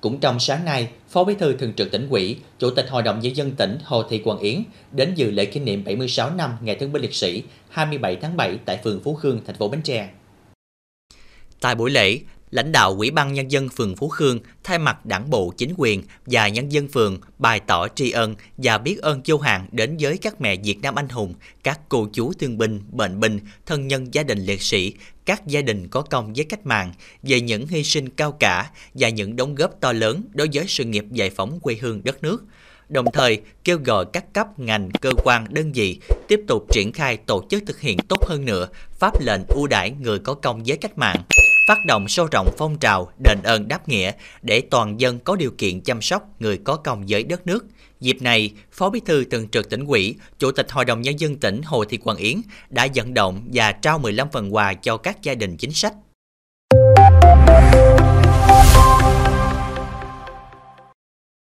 Cũng trong sáng nay, Phó Bí thư Thường trực tỉnh ủy, Chủ tịch Hội đồng Nhân dân tỉnh Hồ Thị Quang Yến đến dự lễ kỷ niệm 76 năm Ngày Thương binh Liệt sĩ 27 tháng 7 tại phường Phú Khương, thành phố Bến Tre. Tại buổi lễ, lãnh đạo Ủy ban Nhân dân phường Phú Khương thay mặt đảng bộ chính quyền và nhân dân phường bày tỏ tri ân và biết ơn vô hạn đến với các mẹ Việt Nam anh hùng, các cô chú thương binh, bệnh binh, thân nhân gia đình liệt sĩ, các gia đình có công với cách mạng về những hy sinh cao cả và những đóng góp to lớn đối với sự nghiệp giải phóng quê hương đất nước. Đồng thời kêu gọi các cấp ngành cơ quan đơn vị tiếp tục triển khai tổ chức thực hiện tốt hơn nữa pháp lệnh ưu đãi người có công với cách mạng phát động sâu rộng phong trào đền ơn đáp nghĩa để toàn dân có điều kiện chăm sóc người có công với đất nước. Dịp này, Phó Bí thư Thường trực tỉnh ủy, Chủ tịch Hội đồng Nhân dân tỉnh Hồ Thị Quang Yến đã vận động và trao 15 phần quà cho các gia đình chính sách